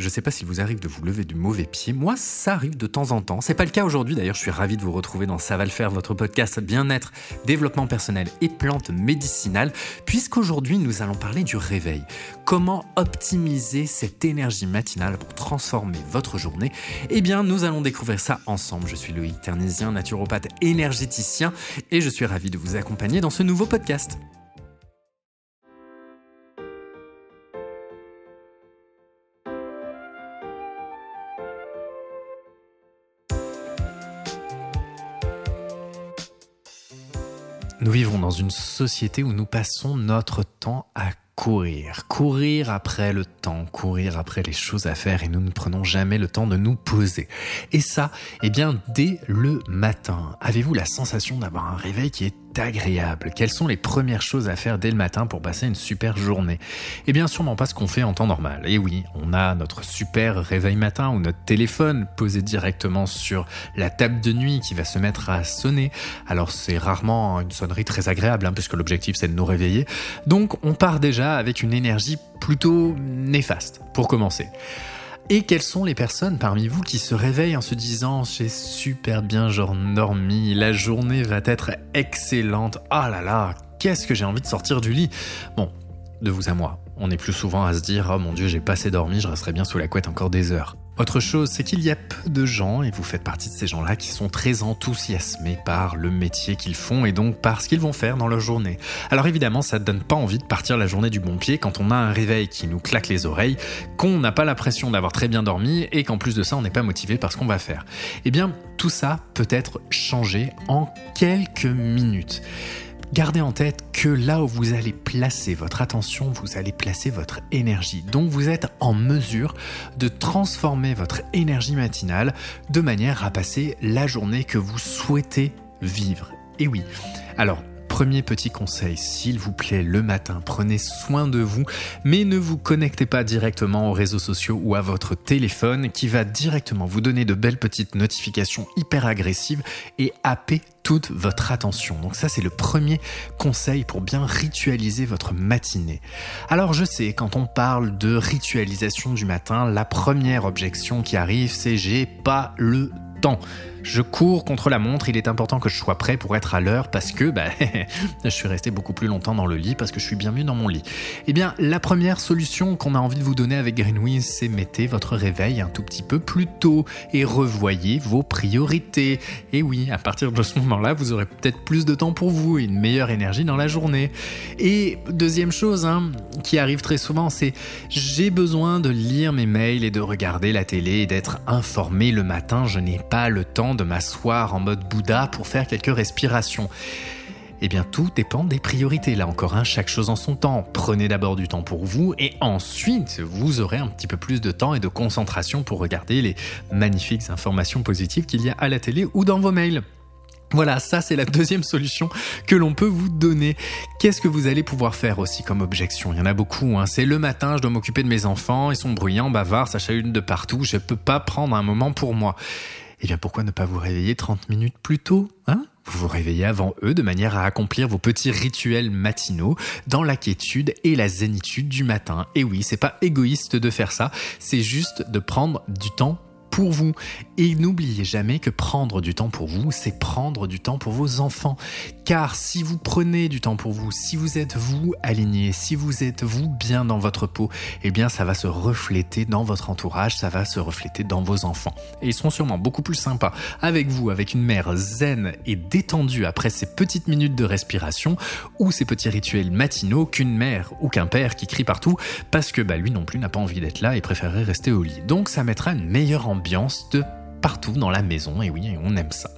Je sais pas s'il vous arrive de vous lever du mauvais pied. Moi, ça arrive de temps en temps. C'est pas le cas aujourd'hui. D'ailleurs, je suis ravi de vous retrouver dans Ça va le faire, votre podcast bien-être, développement personnel et plantes médicinales, puisqu'aujourd'hui, nous allons parler du réveil. Comment optimiser cette énergie matinale pour transformer votre journée? Eh bien, nous allons découvrir ça ensemble. Je suis Loïc Ternisien, naturopathe énergéticien, et je suis ravi de vous accompagner dans ce nouveau podcast. Une société où nous passons notre temps à courir, courir après le temps, courir après les choses à faire et nous ne prenons jamais le temps de nous poser. Et ça, eh bien, dès le matin, avez-vous la sensation d'avoir un réveil qui est agréable Quelles sont les premières choses à faire dès le matin pour passer une super journée? Eh bien sûrement pas ce qu'on fait en temps normal. Et oui, on a notre super réveil matin ou notre téléphone posé directement sur la table de nuit qui va se mettre à sonner. Alors c'est rarement une sonnerie très agréable hein, puisque l'objectif c'est de nous réveiller. Donc on part déjà avec une énergie plutôt néfaste pour commencer. Et quelles sont les personnes parmi vous qui se réveillent en se disant j'ai super bien dormi, la journée va être excellente, ah là là, qu'est-ce que j'ai envie de sortir du lit? Bon, de vous à moi, on est plus souvent à se dire oh mon dieu j'ai pas assez dormi, je resterai bien sous la couette encore des heures. Autre chose, c'est qu'il y a peu de gens, et vous faites partie de ces gens-là, qui sont très enthousiasmés par le métier qu'ils font et donc par ce qu'ils vont faire dans leur journée. Alors évidemment, ça ne donne pas envie de partir la journée du bon pied quand on a un réveil qui nous claque les oreilles, qu'on n'a pas l'impression d'avoir très bien dormi et qu'en plus de ça, on n'est pas motivé par ce qu'on va faire. Eh bien, tout ça peut être changé en quelques minutes. Gardez en tête que là où vous allez placer votre attention, vous allez placer votre énergie. Donc vous êtes en mesure de transformer votre énergie matinale de manière à passer la journée que vous souhaitez vivre. Et oui. Alors, Premier petit conseil, s'il vous plaît, le matin, prenez soin de vous, mais ne vous connectez pas directement aux réseaux sociaux ou à votre téléphone qui va directement vous donner de belles petites notifications hyper agressives et happer toute votre attention. Donc ça c'est le premier conseil pour bien ritualiser votre matinée. Alors je sais, quand on parle de ritualisation du matin, la première objection qui arrive c'est j'ai pas le temps. Je cours contre la montre, il est important que je sois prêt pour être à l'heure parce que bah, je suis resté beaucoup plus longtemps dans le lit parce que je suis bien mieux dans mon lit. Eh bien, la première solution qu'on a envie de vous donner avec Greenwiz, c'est mettez votre réveil un tout petit peu plus tôt et revoyez vos priorités. Et oui, à partir de ce moment-là, vous aurez peut-être plus de temps pour vous et une meilleure énergie dans la journée. Et deuxième chose hein, qui arrive très souvent, c'est j'ai besoin de lire mes mails et de regarder la télé et d'être informé le matin. Je n'ai pas le temps de m'asseoir en mode Bouddha pour faire quelques respirations. Eh bien, tout dépend des priorités. Là encore, hein, chaque chose en son temps. Prenez d'abord du temps pour vous et ensuite, vous aurez un petit peu plus de temps et de concentration pour regarder les magnifiques informations positives qu'il y a à la télé ou dans vos mails. Voilà, ça c'est la deuxième solution que l'on peut vous donner. Qu'est-ce que vous allez pouvoir faire aussi comme objection? Il y en a beaucoup. Hein. C'est le matin, je dois m'occuper de mes enfants, ils sont bruyants, bavards, ça chahutent de partout, je peux pas prendre un moment pour moi eh bien pourquoi ne pas vous réveiller 30 minutes plus tôt hein? Vous vous réveillez avant eux de manière à accomplir vos petits rituels matinaux dans la quiétude et la zénitude du matin. Et oui, c'est pas égoïste de faire ça, c'est juste de prendre du temps pour vous. Et n'oubliez jamais que prendre du temps pour vous, c'est prendre du temps pour vos enfants. Car si vous prenez du temps pour vous, si vous êtes vous aligné, si vous êtes vous bien dans votre peau, eh bien ça va se refléter dans votre entourage, ça va se refléter dans vos enfants. Et ils seront sûrement beaucoup plus sympas avec vous, avec une mère zen et détendue après ces petites minutes de respiration ou ces petits rituels matinaux qu'une mère ou qu'un père qui crie partout parce que bah, lui non plus n'a pas envie d'être là et préférerait rester au lit. Donc ça mettra une meilleure ambiance de partout dans la maison, et oui, on aime ça.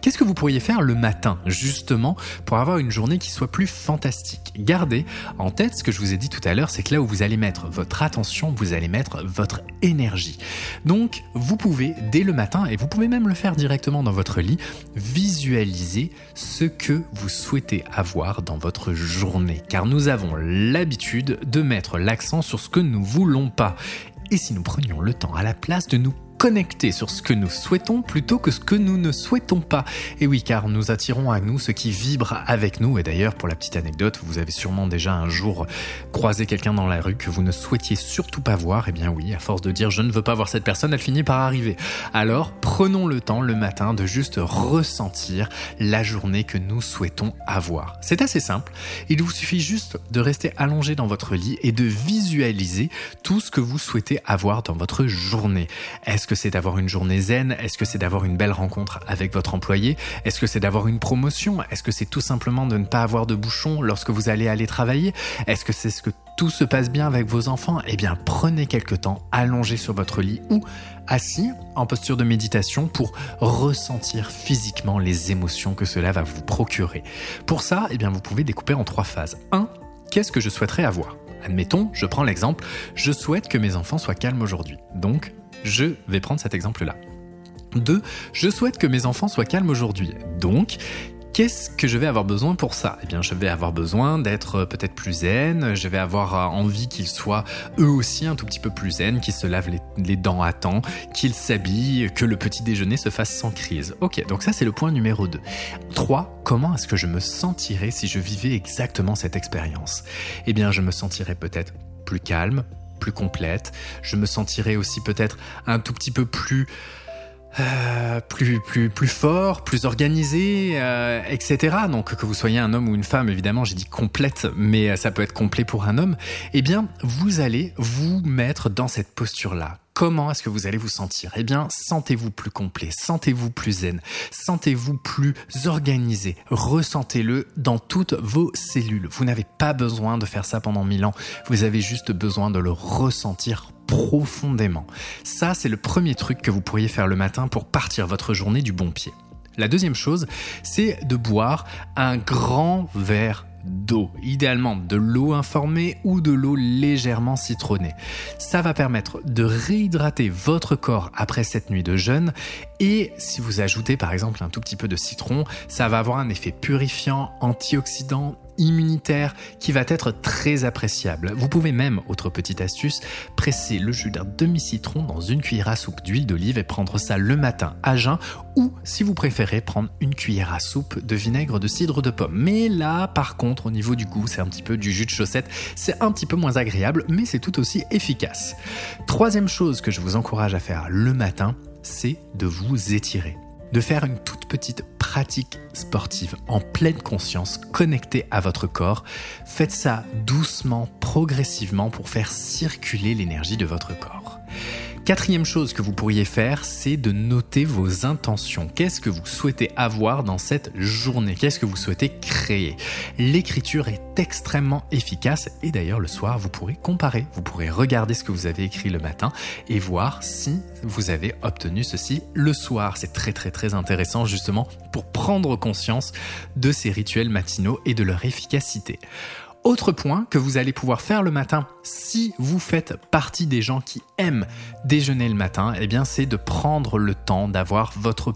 Qu'est-ce que vous pourriez faire le matin, justement, pour avoir une journée qui soit plus fantastique? Gardez en tête ce que je vous ai dit tout à l'heure, c'est que là où vous allez mettre votre attention, vous allez mettre votre énergie. Donc, vous pouvez, dès le matin, et vous pouvez même le faire directement dans votre lit, visualiser ce que vous souhaitez avoir dans votre journée. Car nous avons l'habitude de mettre l'accent sur ce que nous voulons pas. Et si nous prenions le temps à la place de nous connecter sur ce que nous souhaitons plutôt que ce que nous ne souhaitons pas. Et oui, car nous attirons à nous ce qui vibre avec nous. Et d'ailleurs, pour la petite anecdote, vous avez sûrement déjà un jour croisé quelqu'un dans la rue que vous ne souhaitiez surtout pas voir. Et eh bien oui, à force de dire je ne veux pas voir cette personne, elle finit par arriver. Alors, prenons le temps le matin de juste ressentir la journée que nous souhaitons avoir. C'est assez simple. Il vous suffit juste de rester allongé dans votre lit et de visualiser tout ce que vous souhaitez avoir dans votre journée. Est-ce que c'est d'avoir une journée zen? Est-ce que c'est d'avoir une belle rencontre avec votre employé? Est-ce que c'est d'avoir une promotion? Est-ce que c'est tout simplement de ne pas avoir de bouchons lorsque vous allez aller travailler? Est-ce que c'est ce que tout se passe bien avec vos enfants? Eh bien, prenez quelques temps allongé sur votre lit ou assis en posture de méditation pour ressentir physiquement les émotions que cela va vous procurer. Pour ça, eh bien, vous pouvez découper en trois phases. 1. Qu'est-ce que je souhaiterais avoir? Admettons, je prends l'exemple, je souhaite que mes enfants soient calmes aujourd'hui. Donc, je vais prendre cet exemple-là. 2. Je souhaite que mes enfants soient calmes aujourd'hui. Donc, Qu'est-ce que je vais avoir besoin pour ça? Eh bien, je vais avoir besoin d'être euh, peut-être plus zen, je vais avoir euh, envie qu'ils soient eux aussi un tout petit peu plus zen, qu'ils se lavent les, dents à temps, qu'ils s'habillent, que le petit déjeuner se fasse sans crise. Ok, donc ça c'est le point numéro 2. 3. Comment est-ce que je me sentirais si je vivais exactement cette expérience? Eh bien, je me sentirais peut-être plus calme, plus complète, je me sentirais aussi peut-être un tout petit peu plus euh, plus plus plus fort, plus organisé, euh, etc. Donc que vous soyez un homme ou une femme, évidemment, j'ai dit complète, mais euh, ça peut être complet pour un homme. Eh bien, vous allez vous mettre dans cette posture-là. Comment est-ce que vous allez vous sentir? Eh bien, sentez-vous plus complet, sentez-vous plus zen, sentez-vous plus organisé, ressentez-le dans toutes vos cellules. Vous n'avez pas besoin de faire ça pendant mille ans, vous avez juste besoin de le ressentir profondément. Ça, c'est le premier truc que vous pourriez faire le matin pour partir votre journée du bon pied. La deuxième chose, c'est de boire un grand verre d'eau, idéalement de l'eau informée ou de l'eau légèrement citronnée. Ça va permettre de réhydrater votre corps après cette nuit de jeûne et si vous ajoutez par exemple un tout petit peu de citron, ça va avoir un effet purifiant, antioxydant immunitaire qui va être très appréciable. Vous pouvez même, autre petite astuce, presser le jus d'un demi-citron dans une cuillère à soupe d'huile d'olive et prendre ça le matin à jeun ou si vous préférez prendre une cuillère à soupe de vinaigre de cidre de pomme. Mais là, par contre, au niveau du goût, c'est un petit peu du jus de chaussette, c'est un petit peu moins agréable, mais c'est tout aussi efficace. Troisième chose que je vous encourage à faire le matin, c'est de vous étirer de faire une toute petite pratique sportive en pleine conscience, connectée à votre corps. Faites ça doucement, progressivement pour faire circuler l'énergie de votre corps. Quatrième chose que vous pourriez faire, c'est de noter vos intentions. Qu'est-ce que vous souhaitez avoir dans cette journée? Qu'est-ce que vous souhaitez créer? L'écriture est extrêmement efficace et d'ailleurs le soir, vous pourrez comparer. Vous pourrez regarder ce que vous avez écrit le matin et voir si vous avez obtenu ceci le soir. C'est très très très intéressant justement pour prendre conscience de ces rituels matinaux et de leur efficacité. Autre point que vous allez pouvoir faire le matin. Si vous faites partie des gens qui aiment déjeuner le matin, eh bien c'est de prendre le temps d'avoir votre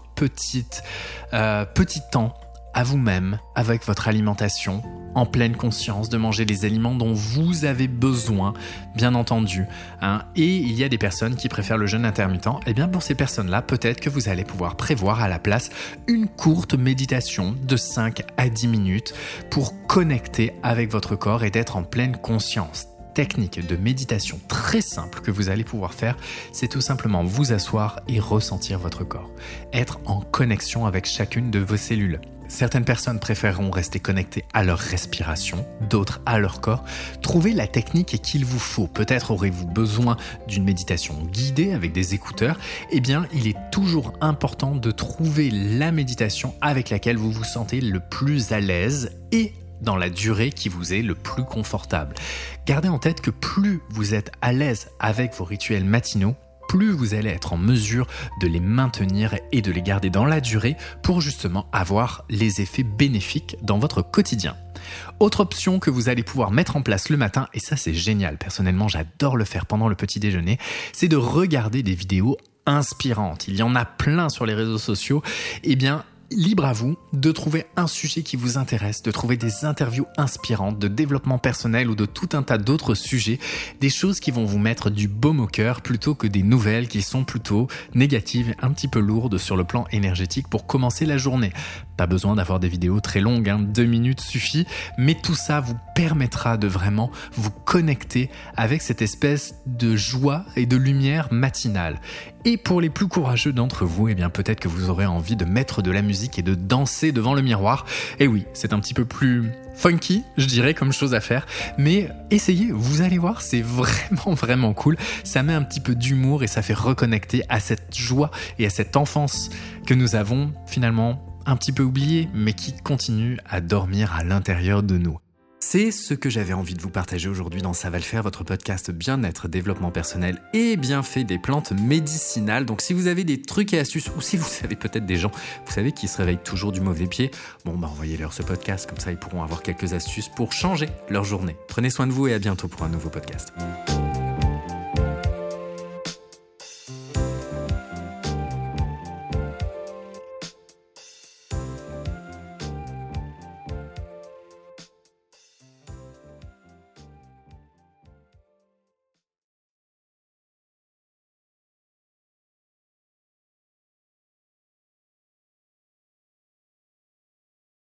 euh, petit temps à vous-même avec votre alimentation, en pleine conscience de manger les aliments dont vous avez besoin, bien entendu. Hein. Et il y a des personnes qui préfèrent le jeûne intermittent. Et eh bien pour ces personnes-là, peut-être que vous allez pouvoir prévoir à la place une courte méditation de 5 à 10 minutes pour connecter avec votre corps et d'être en pleine conscience technique de méditation très simple que vous allez pouvoir faire, c'est tout simplement vous asseoir et ressentir votre corps. Être en connexion avec chacune de vos cellules. Certaines personnes préféreront rester connectées à leur respiration, d'autres à leur corps. Trouvez la technique qu'il vous faut. Peut-être aurez-vous besoin d'une méditation guidée avec des écouteurs. Eh bien, il est toujours important de trouver la méditation avec laquelle vous vous sentez le plus à l'aise et dans la durée qui vous est le plus confortable. Gardez en tête que plus vous êtes à l'aise avec vos rituels matinaux, plus vous allez être en mesure de les maintenir et de les garder dans la durée pour justement avoir les effets bénéfiques dans votre quotidien. Autre option que vous allez pouvoir mettre en place le matin, et ça c'est génial, personnellement j'adore le faire pendant le petit déjeuner, c'est de regarder des vidéos inspirantes. Il y en a plein sur les réseaux sociaux. Eh bien, libre à vous de trouver un sujet qui vous intéresse, de trouver des interviews inspirantes, de développement personnel ou de tout un tas d'autres sujets, des choses qui vont vous mettre du baume au cœur plutôt que des nouvelles qui sont plutôt négatives, un petit peu lourdes sur le plan énergétique pour commencer la journée. Pas besoin d'avoir des vidéos très longues, hein, deux minutes suffit, mais tout ça vous permettra de vraiment vous connecter avec cette espèce de joie et de lumière matinale. Et pour les plus courageux d'entre vous, eh bien peut-être que vous aurez envie de mettre de la musique et de danser devant le miroir. Et oui, c'est un petit peu plus funky, je dirais, comme chose à faire. Mais essayez, vous allez voir, c'est vraiment, vraiment cool. Ça met un petit peu d'humour et ça fait reconnecter à cette joie et à cette enfance que nous avons finalement un petit peu oubliée, mais qui continue à dormir à l'intérieur de nous. C'est ce que j'avais envie de vous partager aujourd'hui dans Ça va le faire, votre podcast bien-être, développement personnel et bienfait des plantes médicinales. Donc si vous avez des trucs et astuces, ou si vous savez peut-être des gens, vous savez, qui se réveillent toujours du mauvais pied, bon bah envoyez-leur ce podcast, comme ça ils pourront avoir quelques astuces pour changer leur journée. Prenez soin de vous et à bientôt pour un nouveau podcast.